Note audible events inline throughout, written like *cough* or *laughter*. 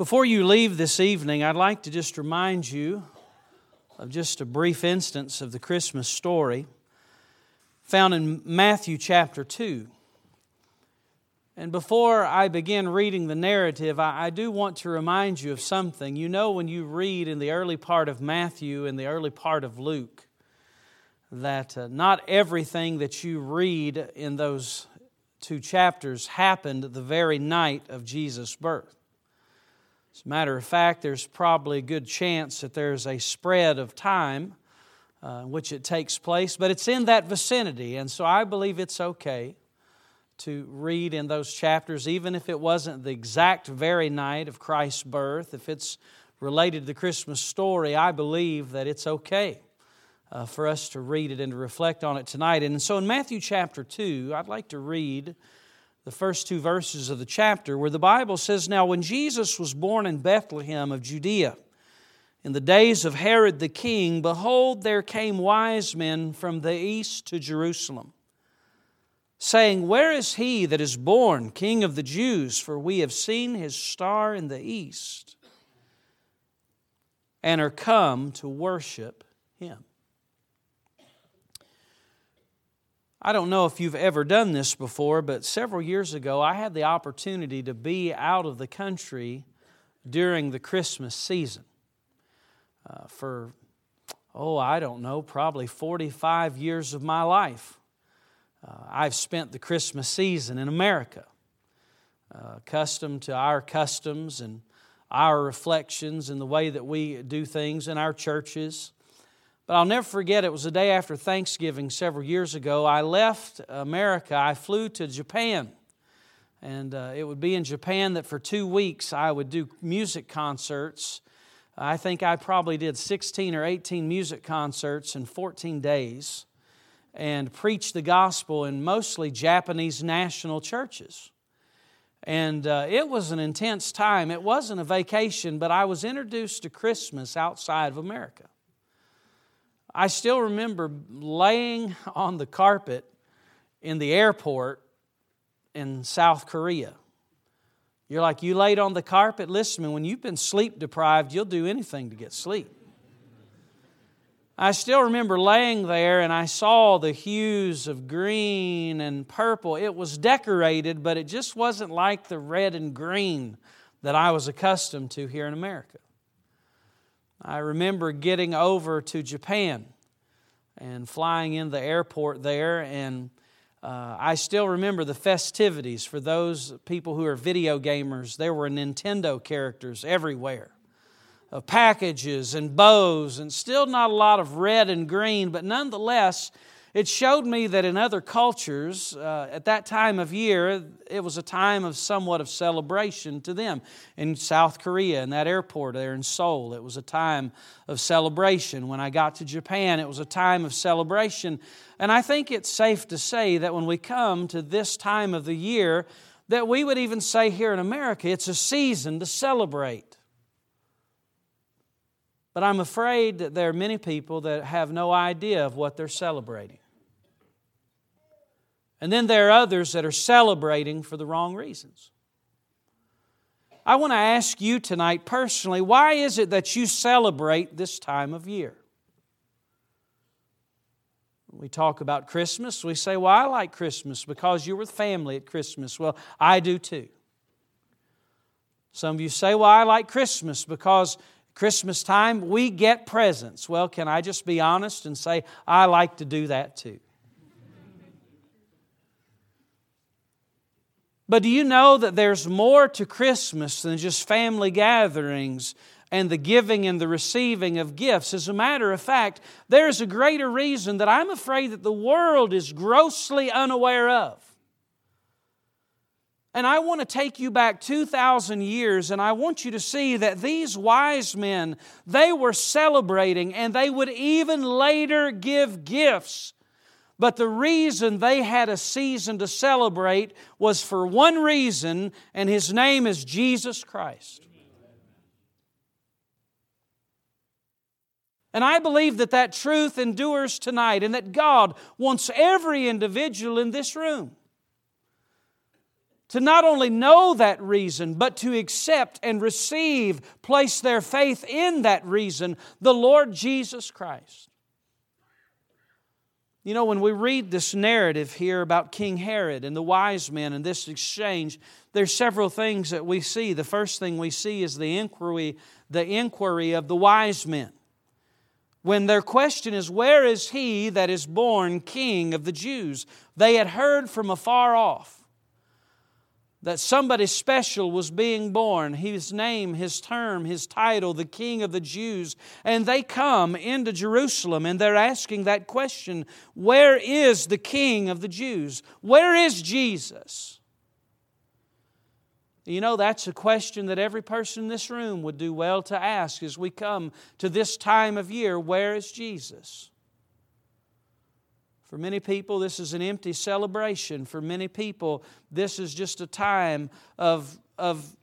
Before you leave this evening, I'd like to just remind you of just a brief instance of the Christmas story found in Matthew chapter 2. And before I begin reading the narrative, I, do want to remind you of something. You know, when you read in the early part of Matthew and the early part of Luke, that uh, not everything that you read in those two chapters happened the very night of Jesus' birth. As a matter of fact, there's probably a good chance that there's a spread of time uh, in which it takes place, but it's in that vicinity, and so I believe it's okay to read in those chapters, even if it wasn't the exact very night of Christ's birth, if it's related to the Christmas story, I believe that it's okay uh, for us to read it and to reflect on it tonight. And so in Matthew chapter 2, I'd like to read the first two verses of the chapter where the Bible says, Now, when Jesus was born in Bethlehem of Judea, in the days of Herod the king, behold, there came wise men from the east to Jerusalem saying, Where is he that is born King of the Jews? For we have seen his star in the east and are come to worship him. I don't know if you've ever done this before, but several years ago I had the opportunity to be out of the country during the Christmas season. Uh, for, oh, I don't know, probably 45 years of my life. Uh, I've spent the Christmas season in America, uh, accustomed to our customs and our reflections and the way that we do things in our churches. But I'll never forget, it was the day after Thanksgiving several years ago. I left America, I flew to Japan. And uh, it would be in Japan that for two weeks I would do music concerts. I think I probably did 16 or 18 music concerts in 14 days and preached the gospel in mostly Japanese national churches. And uh, it was an intense time. It wasn't a vacation, but I was introduced to Christmas outside of America. I still remember laying on the carpet in the airport in South Korea. You're like, you laid on the carpet? Listen, when you've been sleep deprived, you'll do anything to get sleep. I still remember laying there and I saw the hues of green and purple. It was decorated, but it just wasn't like the red and green that I was accustomed to here in America. I remember getting over to Japan and flying in the airport there, and uh, I still remember the festivities for those people who are video gamers. There were Nintendo characters everywhere of packages and bows, and still not a lot of red and green, but nonetheless, it showed me that in other cultures, uh, at that time of year, it was a time of somewhat of celebration to them. In South Korea, in that airport there in Seoul, it was a time of celebration. When I got to Japan, it was a time of celebration. And I think it's safe to say that when we come to this time of the year, that we would even say here in America, it's a season to celebrate. But I'm afraid that there are many people that have no idea of what they're celebrating. And then there are others that are celebrating for the wrong reasons. I want to ask you tonight personally why is it that you celebrate this time of year? We talk about Christmas, we say, Well, I like Christmas because you're with family at Christmas. Well, I do too. Some of you say, Well, I like Christmas because Christmas time, we get presents. Well, can I just be honest and say, I like to do that too? But do you know that there's more to Christmas than just family gatherings and the giving and the receiving of gifts? As a matter of fact, there's a greater reason that I'm afraid that the world is grossly unaware of. And I want to take you back 2,000 years, and I want you to see that these wise men, they were celebrating, and they would even later give gifts. But the reason they had a season to celebrate was for one reason, and his name is Jesus Christ. And I believe that that truth endures tonight, and that God wants every individual in this room to not only know that reason, but to accept and receive, place their faith in that reason, the Lord Jesus Christ. You know, when we read this narrative here about King Herod and the wise men and this exchange, there's several things that we see. The first thing we see is the inquiry, the inquiry of the wise men. When their question is, Where is he that is born king of the Jews? They had heard from afar off that somebody special was being born, his name, his term, his title, the King of the Jews. And they come into Jerusalem and they're asking that question Where is the King of the Jews? Where is Jesus? You know, that's a question that every person in this room would do well to ask as we come to this time of year Where is Jesus? For many people, this is an empty celebration. For many people, this is just a time of, of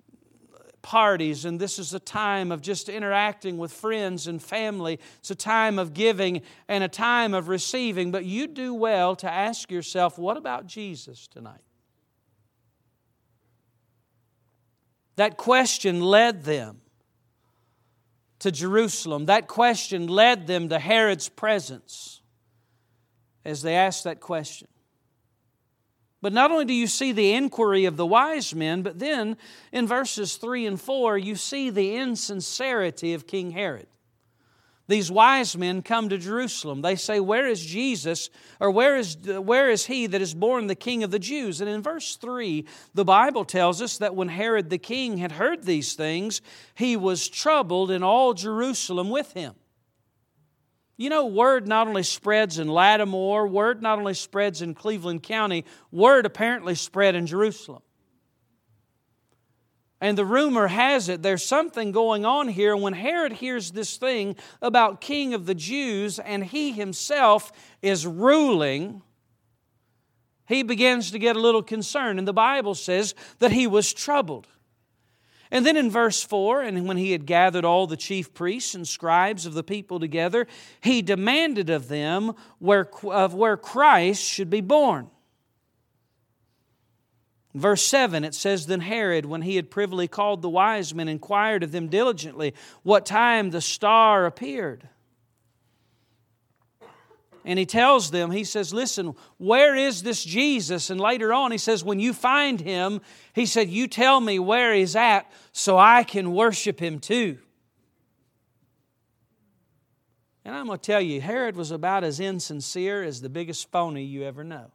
parties, and this is a time of just interacting with friends and family. It's a time of giving and a time of receiving. But you do well to ask yourself, what about Jesus tonight? That question led them to Jerusalem. That question led them to Herod's presence as they ask that question. But not only do you see the inquiry of the wise men, but then in verses 3 and 4, you see the insincerity of King Herod. These wise men come to Jerusalem. They say, Where is Jesus, or where is, where is he that is born the king of the Jews? And in verse 3, the Bible tells us that when Herod the king had heard these things, he was troubled, and all Jerusalem with him. You know, word not only spreads in Lattimore, word not only spreads in Cleveland County, word apparently spread in Jerusalem. And the rumor has it there's something going on here. When Herod hears this thing about King of the Jews and he himself is ruling, he begins to get a little concerned. And the Bible says that he was troubled. And then in verse 4, and when he had gathered all the chief priests and scribes of the people together, he demanded of them where, of where Christ should be born. verse 7, it says, Then Herod, when he had privily called the wise men, inquired of them diligently what time the star appeared. And he tells them, he says, Listen, where is this Jesus? And later on, he says, When you find him, he said, You tell me where he's at so I can worship him too. And I'm going to tell you, Herod was about as insincere as the biggest phony you ever know.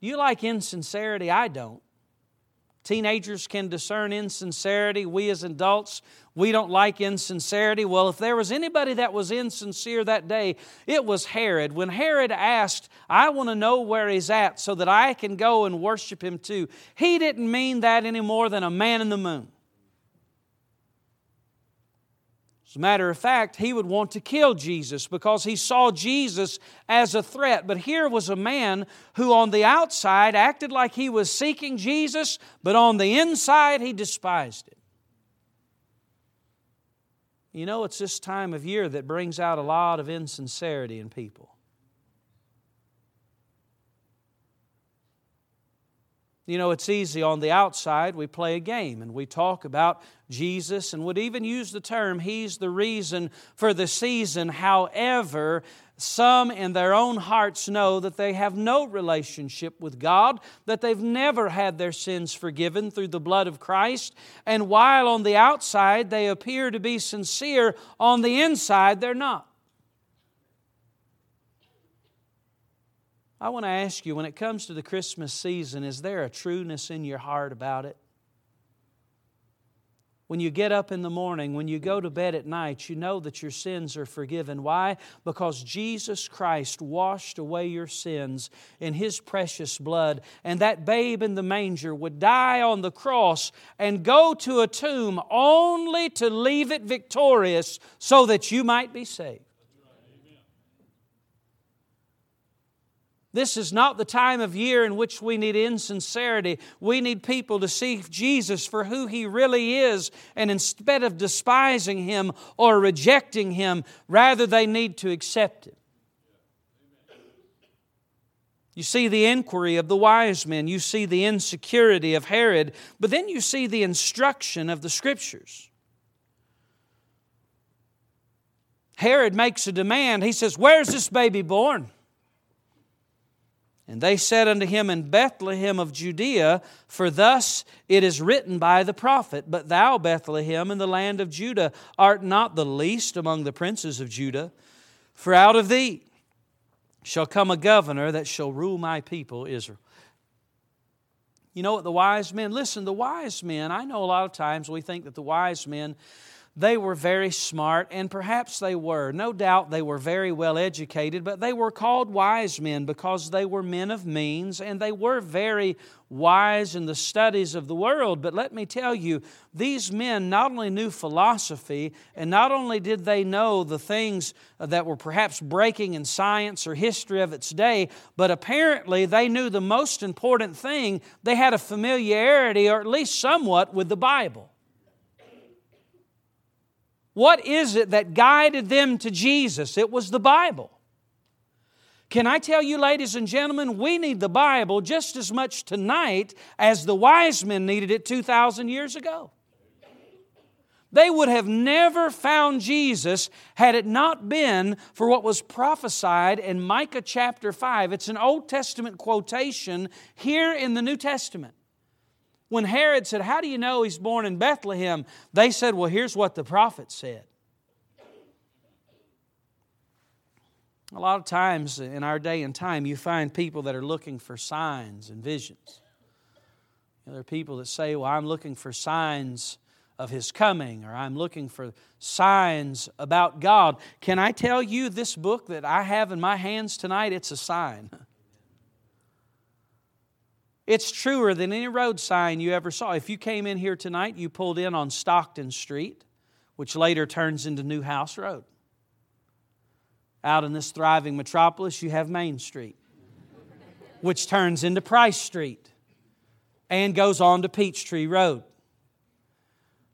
You like insincerity? I don't. Teenagers can discern insincerity. We as adults, we don't like insincerity. Well, if there was anybody that was insincere that day, it was Herod. When Herod asked, I want to know where he's at so that I can go and worship him too, he didn't mean that any more than a man in the moon. As a matter of fact, he would want to kill Jesus because he saw Jesus as a threat. But here was a man who, on the outside, acted like he was seeking Jesus, but on the inside, he despised him. You know, it's this time of year that brings out a lot of insincerity in people. You know, it's easy on the outside. We play a game and we talk about Jesus and would even use the term, He's the reason for the season. However, some in their own hearts know that they have no relationship with God, that they've never had their sins forgiven through the blood of Christ. And while on the outside they appear to be sincere, on the inside they're not. I want to ask you when it comes to the Christmas season, is there a trueness in your heart about it? When you get up in the morning, when you go to bed at night, you know that your sins are forgiven. Why? Because Jesus Christ washed away your sins in His precious blood, and that babe in the manger would die on the cross and go to a tomb only to leave it victorious so that you might be saved. This is not the time of year in which we need insincerity. We need people to see Jesus for who He really is, and instead of despising Him or rejecting Him, rather they need to accept Him. You see the inquiry of the wise men, you see the insecurity of Herod, but then you see the instruction of the scriptures. Herod makes a demand. He says, Where's this baby born? And they said unto him, In Bethlehem of Judea, for thus it is written by the prophet, But thou, Bethlehem, in the land of Judah, art not the least among the princes of Judah, for out of thee shall come a governor that shall rule my people Israel. You know what the wise men, listen, the wise men, I know a lot of times we think that the wise men they were very smart, and perhaps they were. No doubt they were very well educated, but they were called wise men because they were men of means and they were very wise in the studies of the world. But let me tell you, these men not only knew philosophy, and not only did they know the things that were perhaps breaking in science or history of its day, but apparently they knew the most important thing they had a familiarity, or at least somewhat, with the Bible. What is it that guided them to Jesus? It was the Bible. Can I tell you, ladies and gentlemen, we need the Bible just as much tonight as the wise men needed it 2,000 years ago. They would have never found Jesus had it not been for what was prophesied in Micah chapter 5. It's an Old Testament quotation here in the New Testament. When Herod said, How do you know he's born in Bethlehem? They said, Well, here's what the prophet said. A lot of times in our day and time, you find people that are looking for signs and visions. You know, there are people that say, Well, I'm looking for signs of His coming, or I'm looking for signs about God. Can I tell you this book that I have in my hands tonight? It's a sign. *laughs* It's truer than any road sign you ever saw. If you came in here tonight, you pulled in on Stockton Street, which later turns into Newhouse Road. Out in this thriving metropolis, you have Main Street, which turns into Price Street and goes on to Peachtree Road.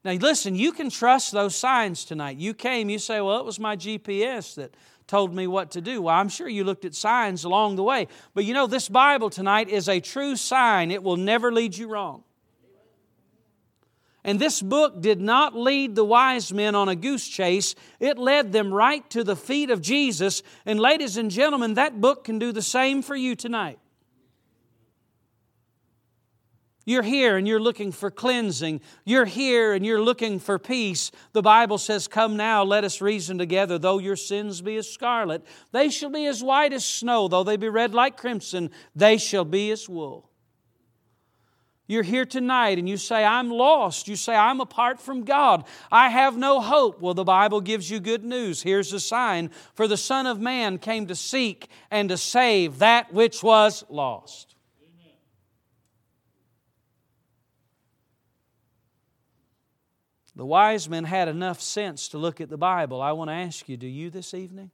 Now, listen, you can trust those signs tonight. You came, you say, Well, it was my GPS that told me what to do. Well, I'm sure you looked at signs along the way. But you know, this Bible tonight is a true sign, it will never lead you wrong. And this book did not lead the wise men on a goose chase. It led them right to the feet of Jesus. And, ladies and gentlemen, that book can do the same for you tonight. You're here and you're looking for cleansing. You're here and you're looking for peace. The Bible says, Come now, let us reason together. Though your sins be as scarlet, they shall be as white as snow. Though they be red like crimson, they shall be as wool. You're here tonight and you say, I'm lost. You say, I'm apart from God. I have no hope. Well, the Bible gives you good news. Here's a sign For the Son of Man came to seek and to save that which was lost. The wise men had enough sense to look at the Bible. I want to ask you do you this evening?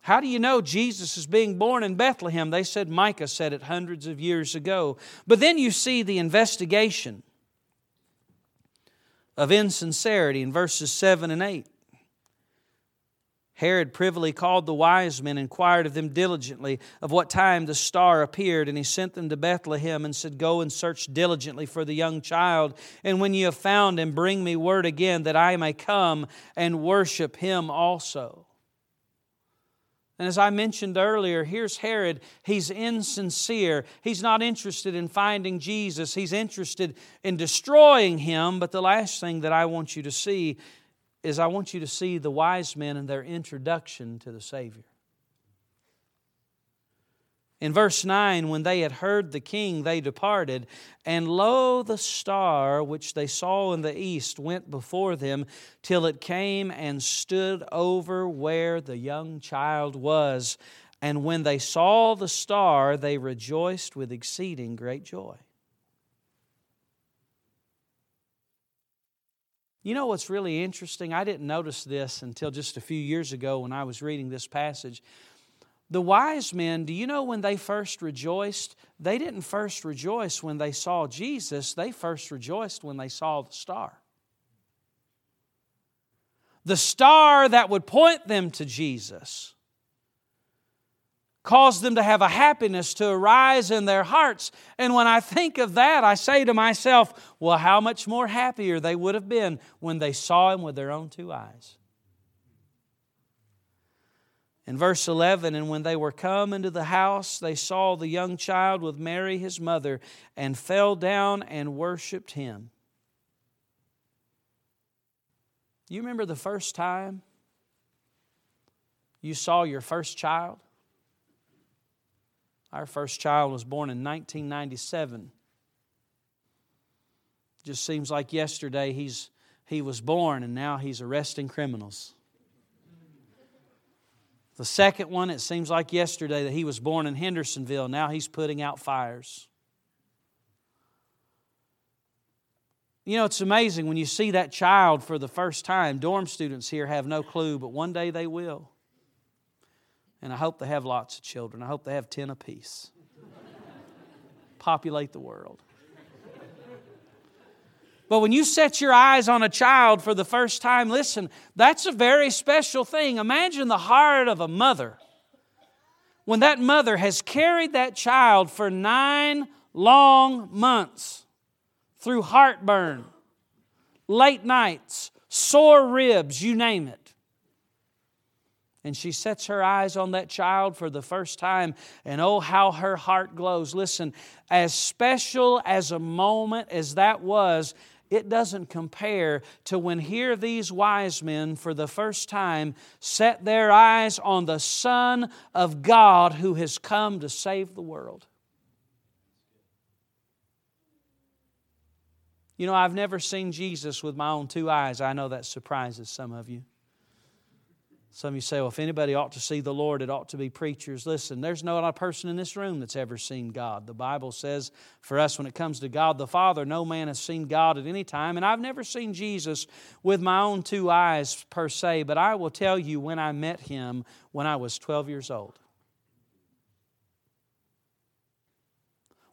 How do you know Jesus is being born in Bethlehem? They said Micah said it hundreds of years ago. But then you see the investigation of insincerity in verses 7 and 8. Herod privily called the wise men, inquired of them diligently of what time the star appeared, and he sent them to Bethlehem and said, Go and search diligently for the young child, and when you have found him, bring me word again that I may come and worship him also. And as I mentioned earlier, here's Herod. He's insincere. He's not interested in finding Jesus. He's interested in destroying him. But the last thing that I want you to see is I want you to see the wise men and their introduction to the Savior. In verse 9, when they had heard the king, they departed, and lo, the star which they saw in the east went before them till it came and stood over where the young child was. And when they saw the star, they rejoiced with exceeding great joy. You know what's really interesting? I didn't notice this until just a few years ago when I was reading this passage. The wise men, do you know when they first rejoiced? They didn't first rejoice when they saw Jesus, they first rejoiced when they saw the star. the star that would point them to Jesus, caused them to have a happiness to arise in their hearts. And when I think of that, I say to myself, well, how much more happier they would have been when they saw him with their own two eyes. In verse 11, and when they were come into the house, they saw the young child with Mary his mother, and fell down and worshiped him. You remember the first time you saw your first child? Our first child was born in 1997. Just seems like yesterday he's, he was born and now he's arresting criminals. The second one, it seems like yesterday that he was born in Hendersonville. Now he's putting out fires. You know, it's amazing when you see that child for the first time. Dorm students here have no clue, but one day they will. And I hope they have lots of children. I hope they have 10 apiece. *laughs* Populate the world. But when you set your eyes on a child for the first time, listen, that's a very special thing. Imagine the heart of a mother when that mother has carried that child for nine long months through heartburn, late nights, sore ribs, you name it and she sets her eyes on that child for the first time, and oh, how her heart glows. Listen, as special as a moment as that was, it doesn't compare to when here these wise men for the first time set their eyes on the Son of God who has come to save the world. You know, I've never seen Jesus with my own two eyes. I know that surprises some of you. Some of you say, well, if anybody ought to see the Lord, it ought to be preachers. Listen, there's not a person in this room that's ever seen God. The Bible says for us, when it comes to God the Father, no man has seen God at any time. And I've never seen Jesus with my own two eyes per se, but I will tell you when I met him when I was 12 years old.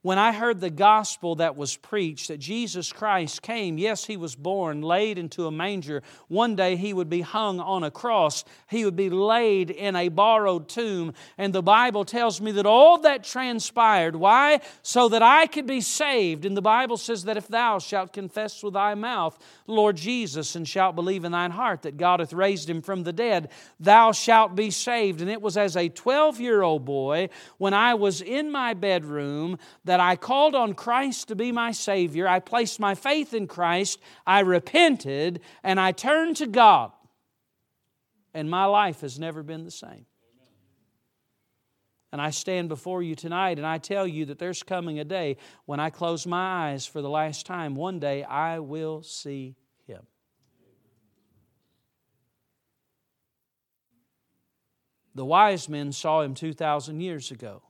When I heard the gospel that was preached that Jesus Christ came, yes, he was born, laid into a manger. One day he would be hung on a cross, he would be laid in a borrowed tomb. And the Bible tells me that all that transpired. Why? So that I could be saved. And the Bible says that if thou shalt confess with thy mouth, Lord Jesus, and shalt believe in thine heart that God hath raised him from the dead, thou shalt be saved. And it was as a 12 year old boy when I was in my bedroom that I called on Christ to be my Savior. I placed my faith in Christ. I repented and I turned to God. And my life has never been the same. And I stand before you tonight and I tell you that there's coming a day when I close my eyes for the last time. One day I will see Him. The wise men saw Him 2,000 years ago.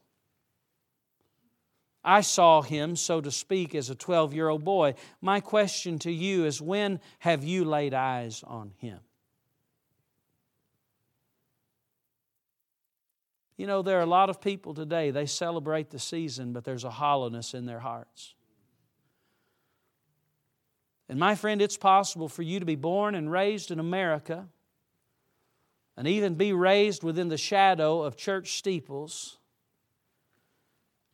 I saw him, so to speak, as a 12 year old boy. My question to you is when have you laid eyes on him? You know, there are a lot of people today, they celebrate the season, but there's a hollowness in their hearts. And my friend, it's possible for you to be born and raised in America and even be raised within the shadow of church steeples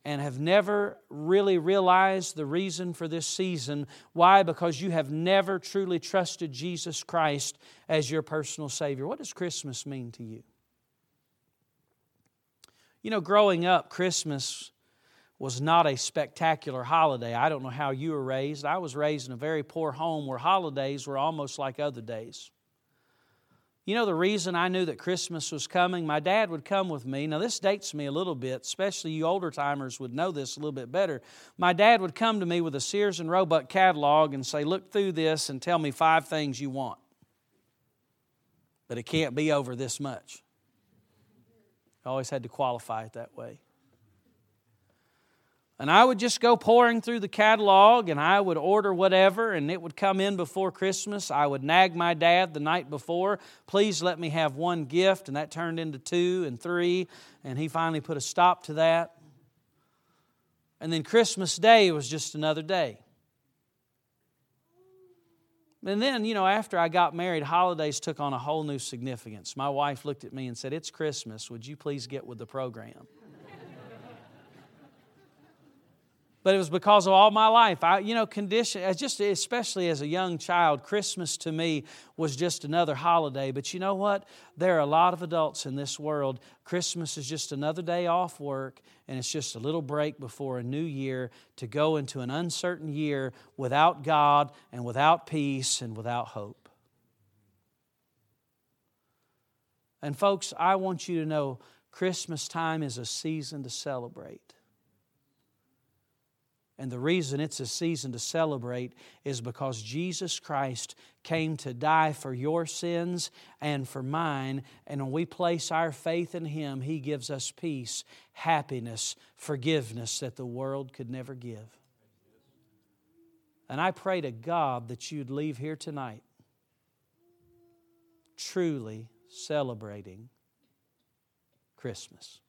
and have never really realized the reason for this season. Why? Because you have never truly trusted Jesus Christ as your personal Savior. What does Christmas mean to you? You know, growing up, Christmas was not a spectacular holiday. I don't know how you were raised. I was raised in a very poor home where holidays were almost like other days. You know the reason I knew that Christmas was coming? My dad would come with me. Now, this dates me a little bit, especially you older timers would know this a little bit better. My dad would come to me with a Sears and Roebuck catalog and say, Look through this and tell me five things you want. But it can't be over this much. I always had to qualify it that way. And I would just go pouring through the catalog and I would order whatever and it would come in before Christmas. I would nag my dad the night before, please let me have one gift. And that turned into two and three. And he finally put a stop to that. And then Christmas Day was just another day. And then, you know, after I got married, holidays took on a whole new significance. My wife looked at me and said, It's Christmas. Would you please get with the program? But it was because of all my life. I, you know, condition, just especially as a young child, Christmas to me was just another holiday. But you know what? There are a lot of adults in this world. Christmas is just another day off work, and it's just a little break before a new year to go into an uncertain year without God and without peace and without hope. And folks, I want you to know Christmas time is a season to celebrate. And the reason it's a season to celebrate is because Jesus Christ came to die for your sins and for mine. And when we place our faith in Him, He gives us peace, happiness, forgiveness that the world could never give. And I pray to God that you'd leave here tonight truly celebrating Christmas.